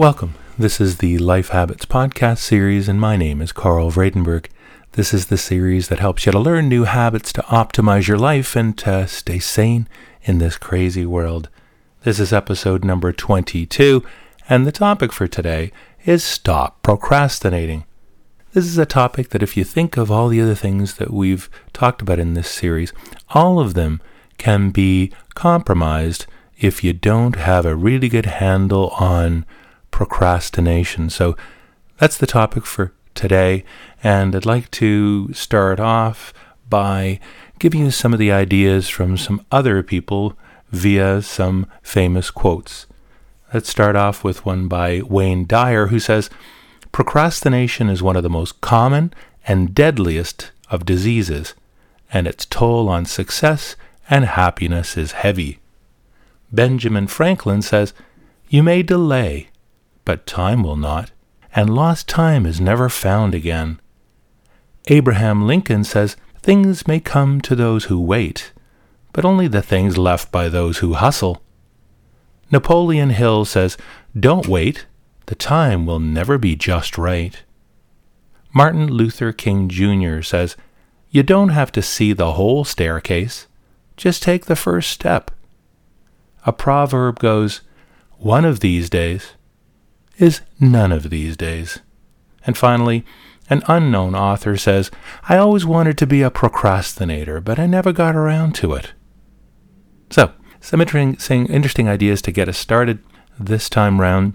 Welcome. This is the Life Habits podcast series, and my name is Carl Vredenberg. This is the series that helps you to learn new habits to optimize your life and to stay sane in this crazy world. This is episode number 22, and the topic for today is stop procrastinating. This is a topic that, if you think of all the other things that we've talked about in this series, all of them can be compromised if you don't have a really good handle on procrastination. So that's the topic for today, and I'd like to start off by giving you some of the ideas from some other people via some famous quotes. Let's start off with one by Wayne Dyer, who says Procrastination is one of the most common and deadliest of diseases, and its toll on success and happiness is heavy. Benjamin Franklin says, You may delay, but time will not, and lost time is never found again. Abraham Lincoln says, Things may come to those who wait, but only the things left by those who hustle. Napoleon Hill says, Don't wait, the time will never be just right. Martin Luther King Jr. says, You don't have to see the whole staircase, just take the first step. A proverb goes, One of these days is none of these days. And finally, an unknown author says, I always wanted to be a procrastinator, but I never got around to it. So, some interesting, interesting ideas to get us started this time round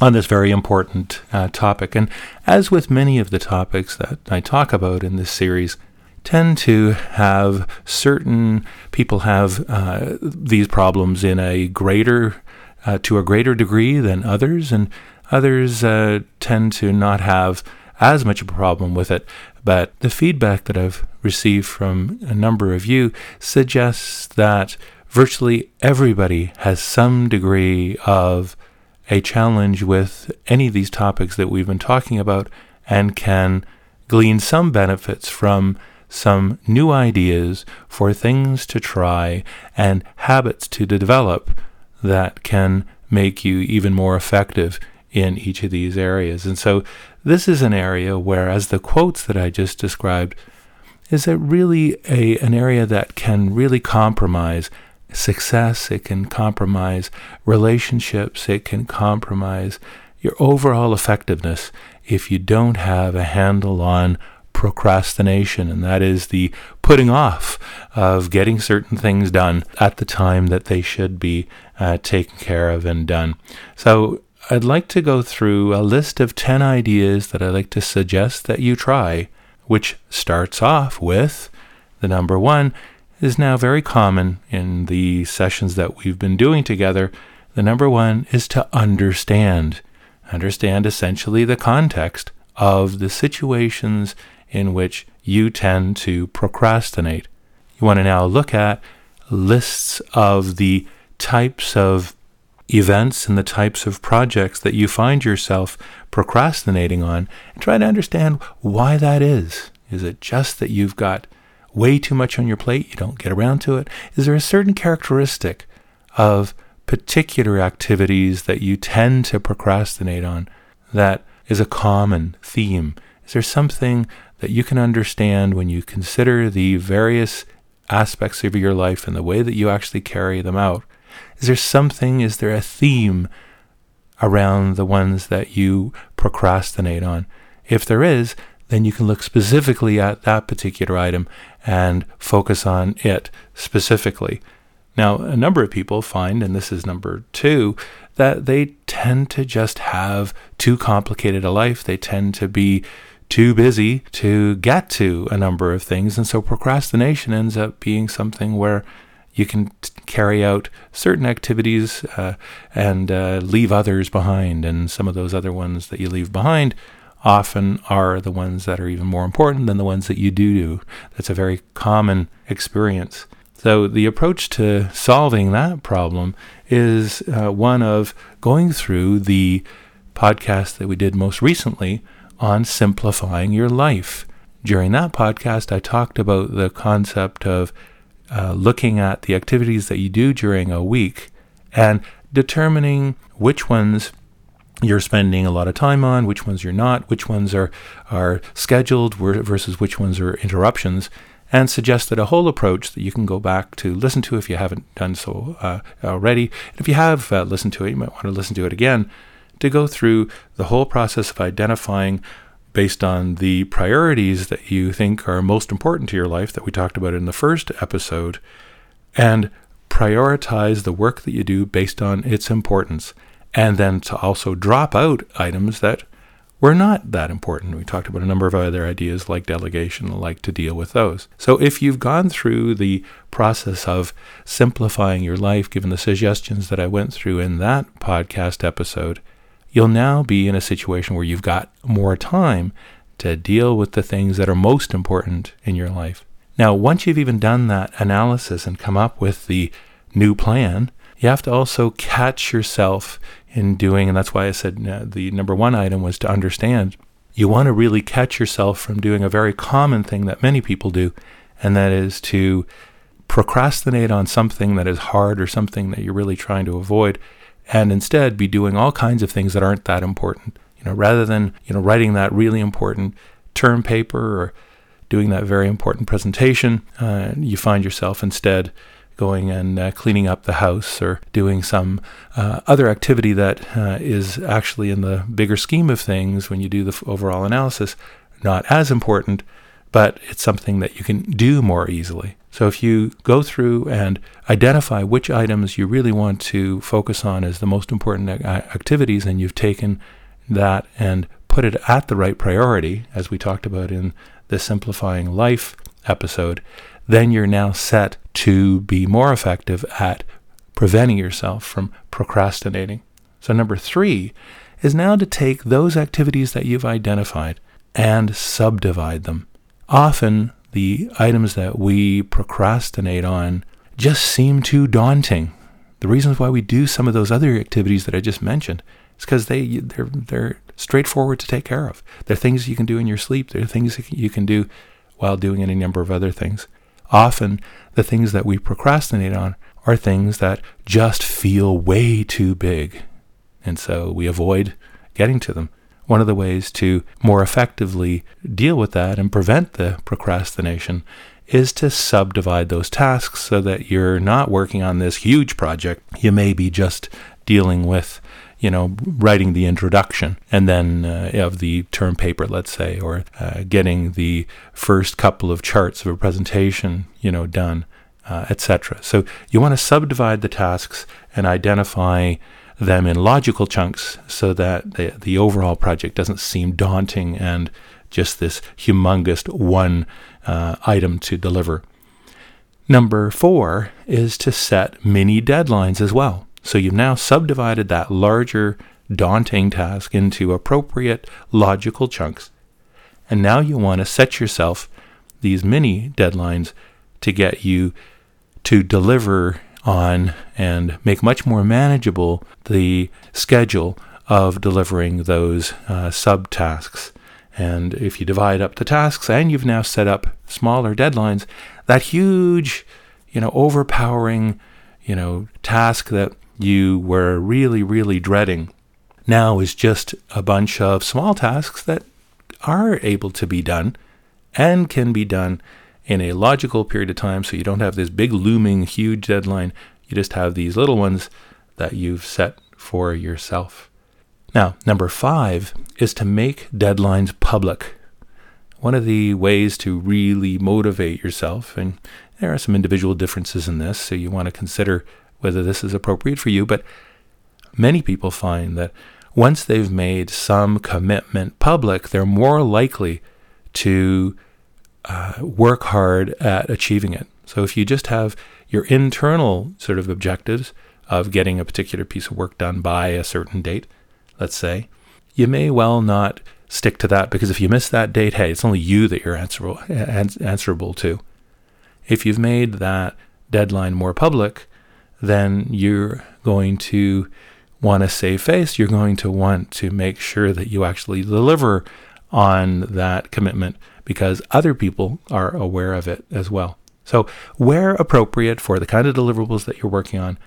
on this very important uh, topic. And as with many of the topics that I talk about in this series, tend to have certain people have uh, these problems in a greater uh, to a greater degree than others, and others uh, tend to not have as much of a problem with it. But the feedback that I've received from a number of you suggests that virtually everybody has some degree of a challenge with any of these topics that we've been talking about and can glean some benefits from some new ideas for things to try and habits to develop that can make you even more effective in each of these areas. And so this is an area where, as the quotes that I just described, is it really a, an area that can really compromise success, it can compromise relationships, it can compromise your overall effectiveness if you don't have a handle on procrastination, and that is the putting off of getting certain things done at the time that they should be uh, taken care of and done. So, I'd like to go through a list of 10 ideas that I'd like to suggest that you try, which starts off with the number one is now very common in the sessions that we've been doing together. The number one is to understand. Understand essentially the context of the situations in which you tend to procrastinate. You want to now look at lists of the types of events and the types of projects that you find yourself procrastinating on and try to understand why that is. Is it just that you've got way too much on your plate, you don't get around to it? Is there a certain characteristic of particular activities that you tend to procrastinate on that is a common theme? Is there something that you can understand when you consider the various aspects of your life and the way that you actually carry them out? Is there something, is there a theme around the ones that you procrastinate on? If there is, then you can look specifically at that particular item and focus on it specifically. Now, a number of people find, and this is number two, that they tend to just have too complicated a life. They tend to be too busy to get to a number of things. And so procrastination ends up being something where you can t- carry out certain activities uh, and uh, leave others behind. And some of those other ones that you leave behind often are the ones that are even more important than the ones that you do do. That's a very common experience. So, the approach to solving that problem is uh, one of going through the podcast that we did most recently on simplifying your life. During that podcast, I talked about the concept of uh, looking at the activities that you do during a week and determining which ones you're spending a lot of time on, which ones you're not, which ones are are scheduled versus which ones are interruptions, and suggested a whole approach that you can go back to listen to if you haven't done so uh, already. And if you have uh, listened to it, you might want to listen to it again to go through the whole process of identifying based on the priorities that you think are most important to your life that we talked about in the first episode and prioritize the work that you do based on its importance and then to also drop out items that were not that important. We talked about a number of other ideas like delegation, like to deal with those. So if you've gone through the process of simplifying your life, given the suggestions that I went through in that podcast episode, you'll now be in a situation where you've got more time to deal with the things that are most important in your life. Now, once you've even done that analysis and come up with the new plan, you have to also catch yourself in doing, and that's why I said uh, the number one item was to understand. You want to really catch yourself from doing a very common thing that many people do, and that is to procrastinate on something that is hard or something that you're really trying to avoid, and instead be doing all kinds of things that aren't that important. You know, rather than you know writing that really important term paper or doing that very important presentation, uh, you find yourself instead going and uh, cleaning up the house or doing some uh, other activity that uh, is actually in the bigger scheme of things when you do the overall analysis not as important but it's something that you can do more easily so if you go through and identify which items you really want to focus on as the most important activities and you've taken that and put it at the right priority as we talked about in the simplifying life episode then you're now set to be more effective at preventing yourself from procrastinating. So, number three is now to take those activities that you've identified and subdivide them. Often, the items that we procrastinate on just seem too daunting. The reasons why we do some of those other activities that I just mentioned is because they they're they're straightforward to take care of. They're things you can do in your sleep. They're things you can do while doing any number of other things. Often, the things that we procrastinate on are things that just feel way too big. And so we avoid getting to them. One of the ways to more effectively deal with that and prevent the procrastination is to subdivide those tasks so that you're not working on this huge project. You may be just dealing with you know, writing the introduction and then uh, of the term paper, let's say, or uh, getting the first couple of charts of a presentation, you know, done, uh, etc. So you want to subdivide the tasks and identify them in logical chunks so that the, the overall project doesn't seem daunting and just this humongous one uh, item to deliver. Number four is to set mini deadlines as well. So you've now subdivided that larger, daunting task into appropriate logical chunks. And now you want to set yourself these mini deadlines to get you to deliver on and make much more manageable the schedule of delivering those uh, subtasks. And if you divide up the tasks and you've now set up smaller deadlines, that huge, you know, overpowering, you know, task that you were really, really dreading now is just a bunch of small tasks that are able to be done and can be done in a logical period of time so you don't have this big looming huge deadline. You just have these little ones that you've set for yourself. Now, number five is to make deadlines public. One of the ways to really motivate yourself, and there are some individual differences in this, so you want to consider whether this is appropriate for you, but many people find that once they've made some commitment public, they're more likely to uh, work hard at achieving it. So if you just have your internal sort of objectives of getting a particular piece of work done by a certain date, let's say, you may well not stick to that because if you miss that date, hey, it's only you that you're answerable, answerable to. If you've made that deadline more public, then you're going to want to save face. You're going to want to make sure that you actually deliver on that commitment because other people are aware of it as well. So, where appropriate for the kind of deliverables that you're working on,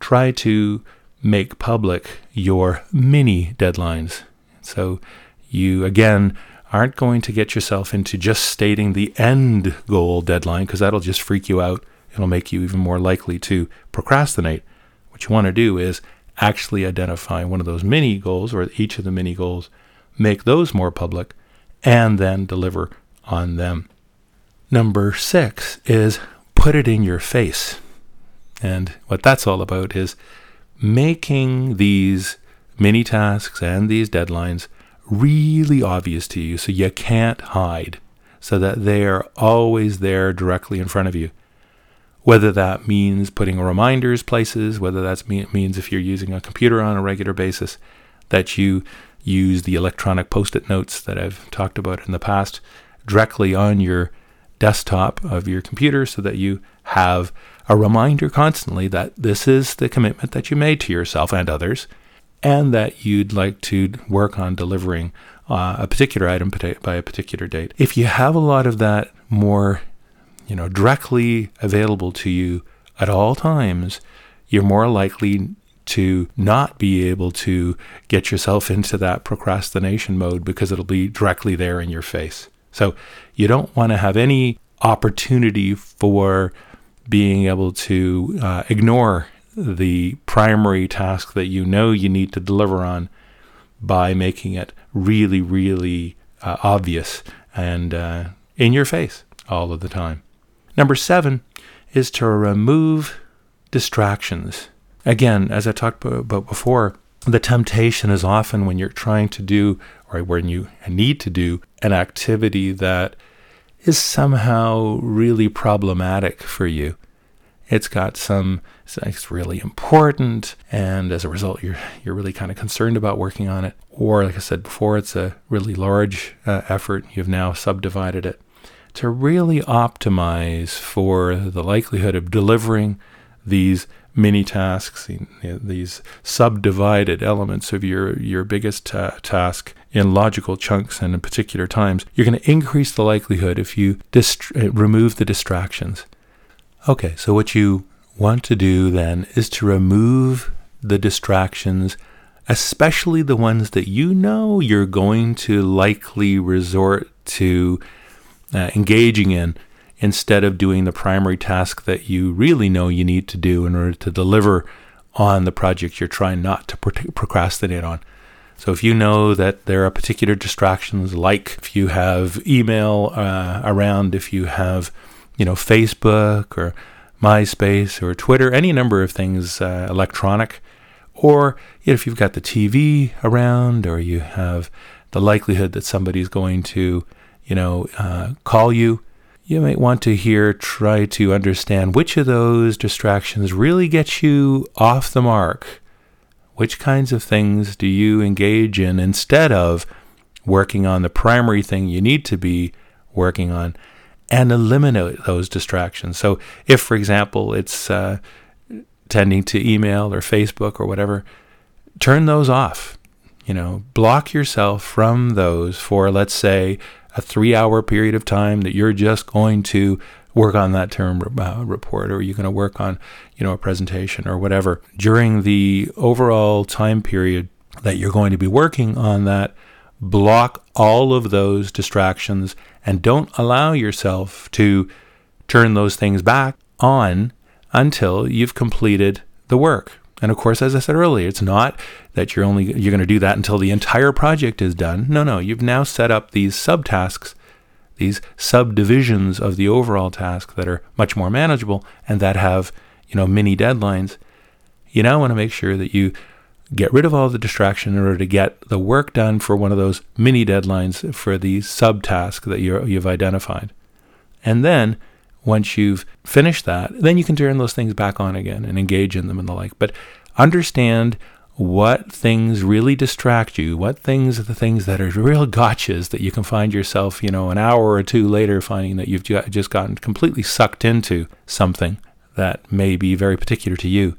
try to make public your mini deadlines. So you, again, aren't going to get yourself into just stating the end goal deadline because that'll just freak you out. It'll make you even more likely to procrastinate. What you want to do is actually identify one of those mini goals or each of the mini goals, make those more public, and then deliver on them. Number six is put it in your face. And what that's all about is making these mini tasks and these deadlines really obvious to you so you can't hide, so that they are always there directly in front of you. Whether that means putting reminders places, whether that means if you're using a computer on a regular basis, that you use the electronic post it notes that I've talked about in the past directly on your desktop of your computer so that you have a reminder constantly that this is the commitment that you made to yourself and others and that you'd like to work on delivering uh, a particular item by a particular date. If you have a lot of that more, you know, directly available to you at all times, you're more likely to not be able to get yourself into that procrastination mode because it'll be directly there in your face. So you don't want to have any opportunity for being able to uh, ignore the primary task that you know you need to deliver on by making it really, really uh, obvious and uh, in your face all of the time. Number seven is to remove distractions. Again, as I talked about before, the temptation is often when you're trying to do or when you need to do an activity that is somehow really problematic for you. It's got some it's really important and as a result you're you're really kind of concerned about working on it. Or like i said before it's a really large uh, effort you've now subdivided it to really optimize for the likelihood of delivering these mini tasks, these subdivided elements of your, your biggest ta- task in logical chunks and in particular times, you're going to increase the likelihood if you dist- remove the distractions. Okay, so what you want to do then is to remove the distractions, especially the ones that you know you're going to likely resort to uh, engaging in instead of doing the primary task that you really know you need to do in order to deliver on the project you're trying not to procrastinate on. So if you know that there are particular distractions, like if you have email uh, around, if you have you know, Facebook or MySpace or Twitter, any number of things uh, electronic. Or you know, if you've got the TV around, or you have the likelihood that somebody's going to, you know, uh, call you, you might want to here try to understand which of those distractions really get you off the mark. Which kinds of things do you engage in instead of working on the primary thing you need to be working on? and eliminate those distractions. So, if, for example, it's uh, tending to email or Facebook or whatever, turn those off. You know, block yourself from those for, let's say, a three hour period of time that you're just going to work on that term uh, report or you're going to work on, you know, a presentation or whatever. During the overall time period that you're going to be working on that, block all of those distractions and don't allow yourself to turn those things back on until you've completed the work. And of course, as I said earlier, it's not that you're only you're going to do that until the entire project is done. No, no, you've now set up these subtasks, these subdivisions of the overall task that are much more manageable and that have, you know, mini deadlines. You now want to make sure that you get rid of all the distraction in order to get the work done for one of those mini deadlines for the subtask that you you've identified. And then once you've finished that, then you can turn those things back on again and engage in them and the like. But understand what things really distract you, what things are the things that are real gotchas that you can find yourself, you know, an hour or two later finding that you've just gotten completely sucked into something that may be very particular to you.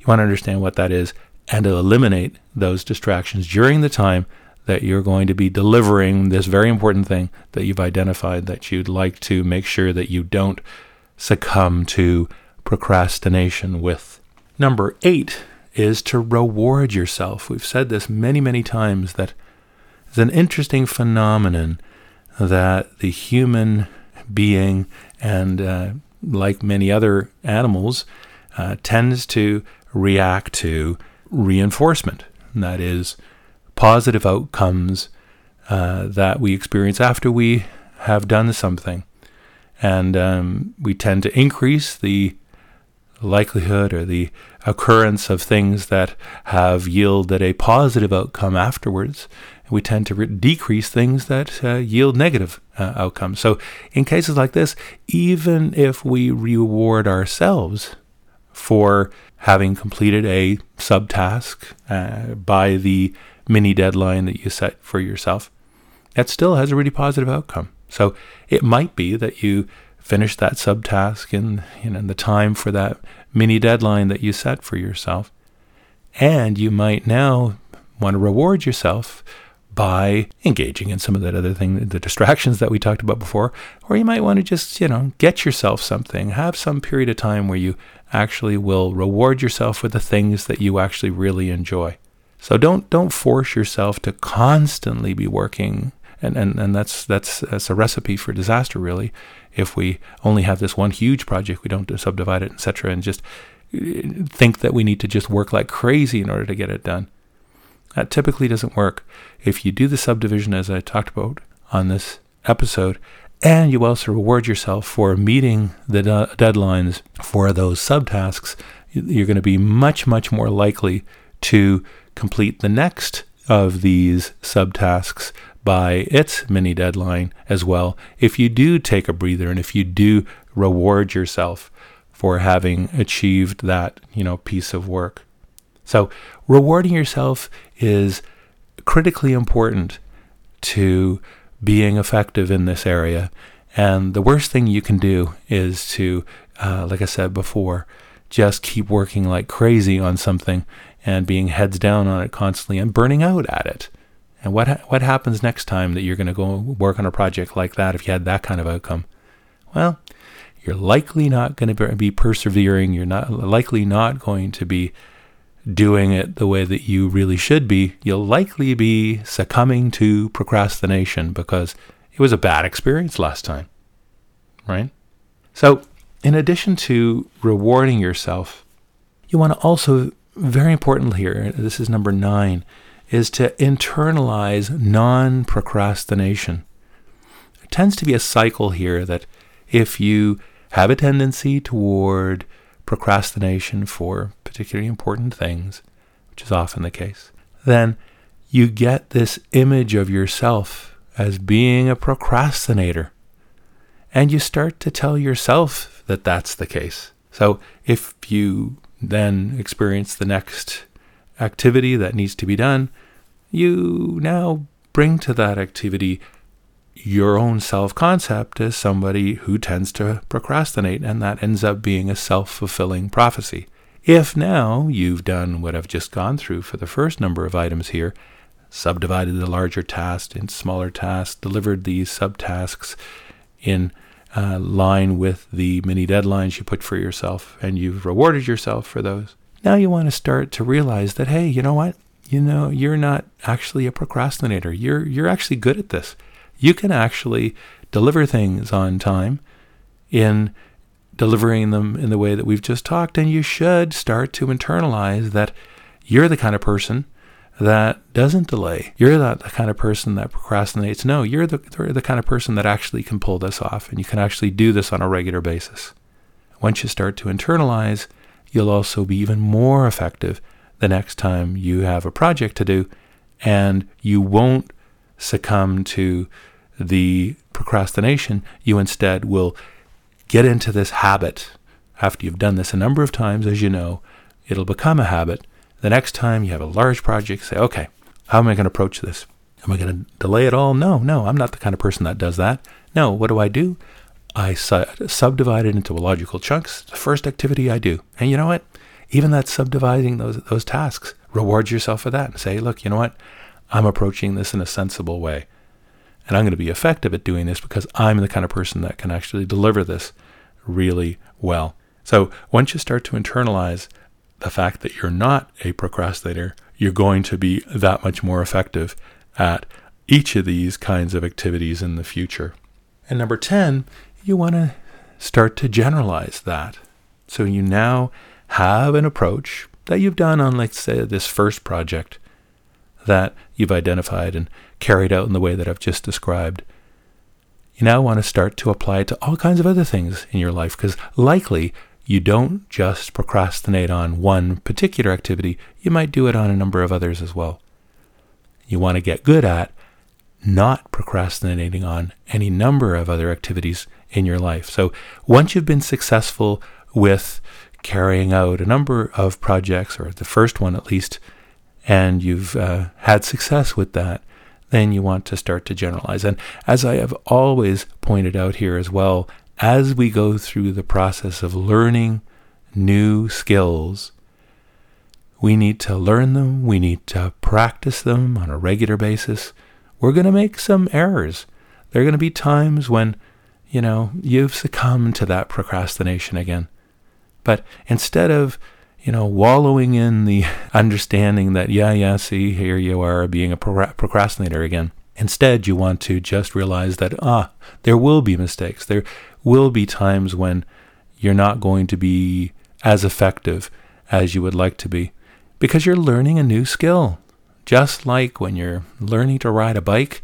You want to understand what that is and eliminate those distractions during the time that you're going to be delivering this very important thing that you've identified that you'd like to make sure that you don't succumb to procrastination with. Number eight is to reward yourself. We've said this many, many times that it's an interesting phenomenon that the human being and uh, like many other animals uh, tends to react to reinforcement. That is, positive outcomes uh, that we experience after we have done something. And um, we tend to increase the likelihood or the occurrence of things that have yielded a positive outcome afterwards. We tend to re- decrease things that uh, yield negative uh, outcomes. So, in cases like this, even if we reward ourselves for having completed a subtask uh, by the mini deadline that you set for yourself, that still has a really positive outcome. So, it might be that you finish that subtask in you know in the time for that mini deadline that you set for yourself. And you might now want to reward yourself by engaging in some of that other thing, the distractions that we talked about before, or you might want to just, you know, get yourself something, have some period of time where you actually will reward yourself with the things that you actually really enjoy. So don't don't force yourself to constantly be working and, and, and that's that's that's a recipe for disaster really if we only have this one huge project, we don't subdivide it, etc., and just uh, think that we need to just work like crazy in order to get it done. That typically doesn't work. If you do the subdivision as I talked about on this episode, and you also reward yourself for meeting the de- deadlines for those subtasks, you're going to be much, much more likely to complete the next of these subtasks by its mini deadline as well if you do take a breather and if you do reward yourself for having achieved that, you know, piece of work. So, rewarding yourself is critically important to being effective in this area. And the worst thing you can do is to, uh, like I said before, just keep working like crazy on something and being heads down on it constantly and burning out at it. And what ha- what happens next time that you're going to go work on a project like that if you had that kind of outcome? Well, you're likely not going to be persevering. You're not likely not going to be doing it the way that you really should be. You'll likely be succumbing to procrastination because it was a bad experience last time. Right? So, in addition to rewarding yourself, you want to also, very important here, this is number nine, is to internalize non procrastination. There tends to be a cycle here that if you have a tendency toward procrastination for particularly important things, which is often the case, then you get this image of yourself as being a procrastinator. And you start to tell yourself that that's the case. So if you then experience the next activity that needs to be done, you now bring to that activity your own self concept as somebody who tends to procrastinate, and that ends up being a self fulfilling prophecy. If now you've done what I've just gone through for the first number of items here, subdivided the larger task into smaller tasks, delivered these subtasks in uh, line with the mini deadlines you put for yourself, and you've rewarded yourself for those. Now you want to start to realize that, hey, you know what? you know, you're not actually a procrastinator. You're you're actually good at this. You can actually deliver things on time in delivering them in the way that we've just talked and you should start to internalize that you're the kind of person that doesn't delay. You're not the kind of person that procrastinates. No, you're the, the kind of person that actually can pull this off and you can actually do this on a regular basis. Once you start to internalize, you'll also be even more effective the next time you have a project to do, and you won't succumb to the procrastination. You instead will get into this habit. After you've done this a number of times, as you know, it'll become a habit. The next time you have a large project, say, okay, how am I going to approach this? Am I going to delay it all? No, no, I'm not the kind of person that does that. No, what do I do? I su- subdivide it into logical chunks. The first activity I do. And you know what? even that subdividing those those tasks, rewards yourself for that and say, look, you know what? I'm approaching this in a sensible way. And I'm going to be effective at doing this because I'm the kind of person that can actually deliver this really well. So once you start to internalize the fact that you're not a procrastinator, you're going to be that much more effective at each of these kinds of activities in the future. And number 10, you want to start to generalize that. So you now have an approach that you've done on, let's say, this first project that you've identified and carried out in the way that I've just described. You now want to start to apply it to all kinds of other things in your life because likely you don't just procrastinate on one particular activity, you might do it on a number of others as well. You want to get good at not procrastinating on any number of other activities in your life. So once you've been successful with carrying out a number of projects, or the first one at least, and you've uh, had success with that, then you want to start to generalize. And as I have always pointed out here as well, as we go through the process of learning new skills, we need to learn them, we need to practice them on a regular basis. We're going to make some errors. There are going to be times when, you know, you've succumbed to that procrastination again. But instead of, you know, wallowing in the understanding that, yeah, yeah, see, here you are being a procrastinator again. Instead, you want to just realize that, ah, there will be mistakes. There will be times when you're not going to be as effective as you would like to be because you're learning a new skill. Just like when you're learning to ride a bike,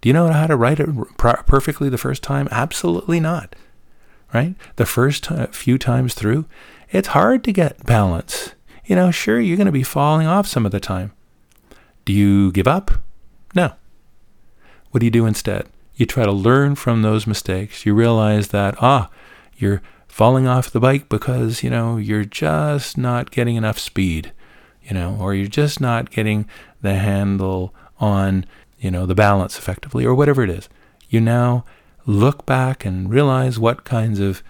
do you know how to ride it perfectly the first time? Absolutely not right? The first few times through, it's hard to get balance. You know, sure, you're going to be falling off some of the time. Do you give up? No. What do you do instead? You try to learn from those mistakes. You realize that, ah, you're falling off the bike because, you know, you're just not getting enough speed, you know, or you're just not getting the handle on, you know, the balance effectively, or whatever it is. You now look back and realize what kinds of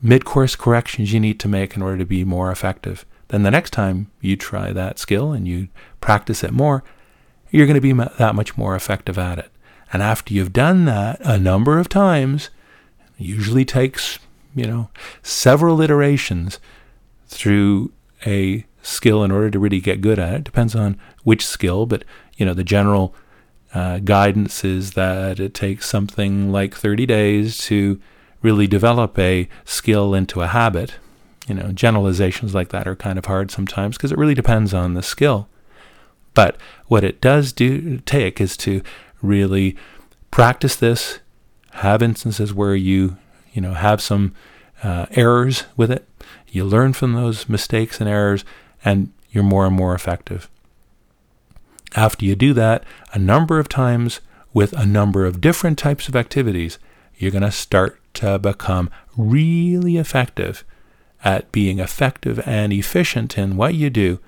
mid course corrections you need to make in order to be more effective. Then the next time you try that skill and you practice it more, you're going to be that much more effective at it. And after you've done that a number of times, usually takes, you know, several iterations through a skill in order to really get good at it. Depends on which skill, but you know, the general uh, guidance is that it takes something like 30 days to really develop a skill into a habit. You know, generalizations like that are kind of hard sometimes because it really depends on the skill. But what it does do take is to really practice this, have instances where you, you know, have some uh, errors with it. You learn from those mistakes and errors, and you're more and more effective. After you do that a number of times with a number of different types of activities, you're going to start to become really effective at being effective and efficient in what you do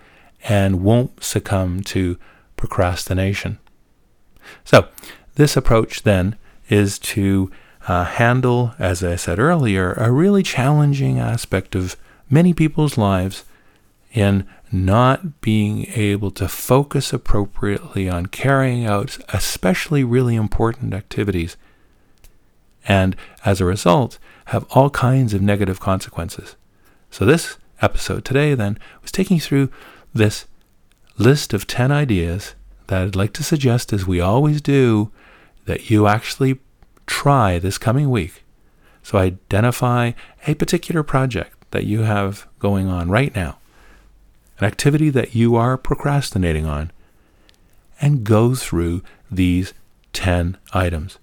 and won't succumb to procrastination. So, this approach then is to uh, handle, as I said earlier, a really challenging aspect of many people's lives in not being able to focus appropriately on carrying out especially really important activities, and as a result, have all kinds of negative consequences. So, this episode today then was taking through this list of 10 ideas that I'd like to suggest, as we always do, that you actually try this coming week. So, identify a particular project that you have going on right now an activity that you are procrastinating on, and go through these 10 items.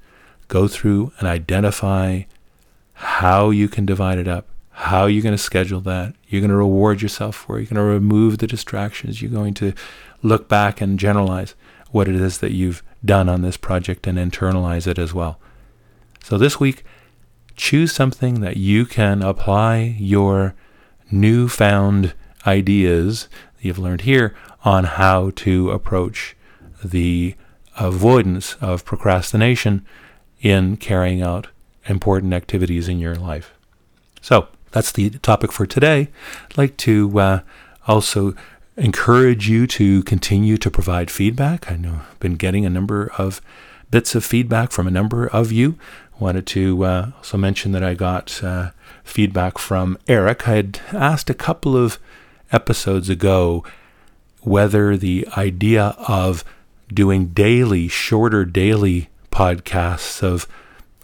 Go through and identify how you can divide it up, how you're going to schedule that. You're going to reward yourself for it. You're going to remove the distractions. You're going to look back and generalize what it is that you've done on this project and internalize it as well. So this week, choose something that you can apply your newfound ideas that you've learned here on how to approach the avoidance of procrastination in carrying out important activities in your life. So that's the topic for today. I'd like to uh, also encourage you to continue to provide feedback. I know I've been getting a number of bits of feedback from a number of you. Wanted to uh, also mention that I got uh, feedback from Eric. I had asked a couple of episodes ago whether the idea of doing daily, shorter daily podcasts of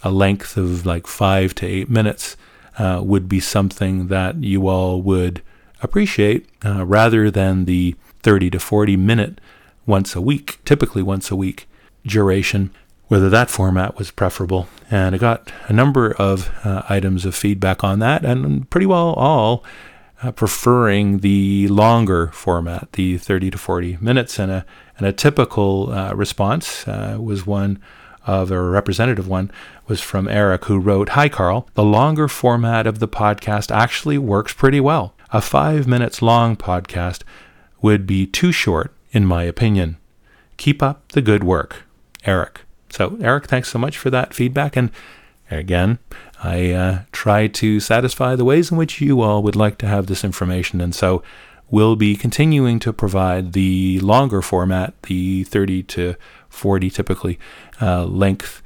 a length of like five to eight minutes uh, would be something that you all would appreciate uh, rather than the 30 to 40 minute once a week, typically once a week duration, whether that format was preferable. And I got a number of uh, items of feedback on that, and pretty well all uh, preferring the longer format, the 30 to 40 minutes. And a, and a typical uh, response uh, was one of a representative one was from Eric, who wrote Hi, Carl. The longer format of the podcast actually works pretty well. A five minutes long podcast would be too short, in my opinion. Keep up the good work, Eric. So, Eric, thanks so much for that feedback. And again, I uh, try to satisfy the ways in which you all would like to have this information. And so, we'll be continuing to provide the longer format, the 30 to 40 typically uh, length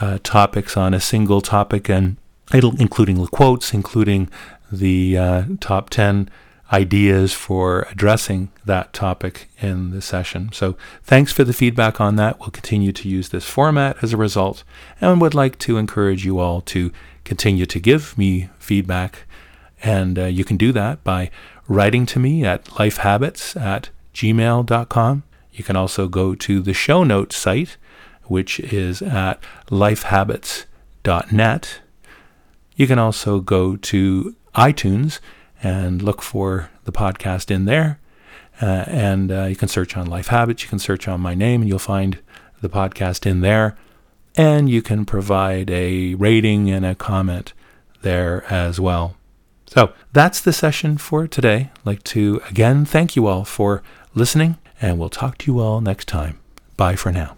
uh, topics on a single topic, and including the quotes, including the uh, top 10 ideas for addressing that topic in the session. So, thanks for the feedback on that. We'll continue to use this format as a result, and would like to encourage you all to continue to give me feedback. And uh, you can do that by writing to me at lifehabits at gmail.com. You can also go to the show notes site, which is at lifehabits.net. You can also go to iTunes and look for the podcast in there. Uh, and uh, you can search on Life Habits. You can search on my name, and you'll find the podcast in there. And you can provide a rating and a comment there as well. So that's the session for today. I'd like to again thank you all for listening, and we'll talk to you all next time. Bye for now.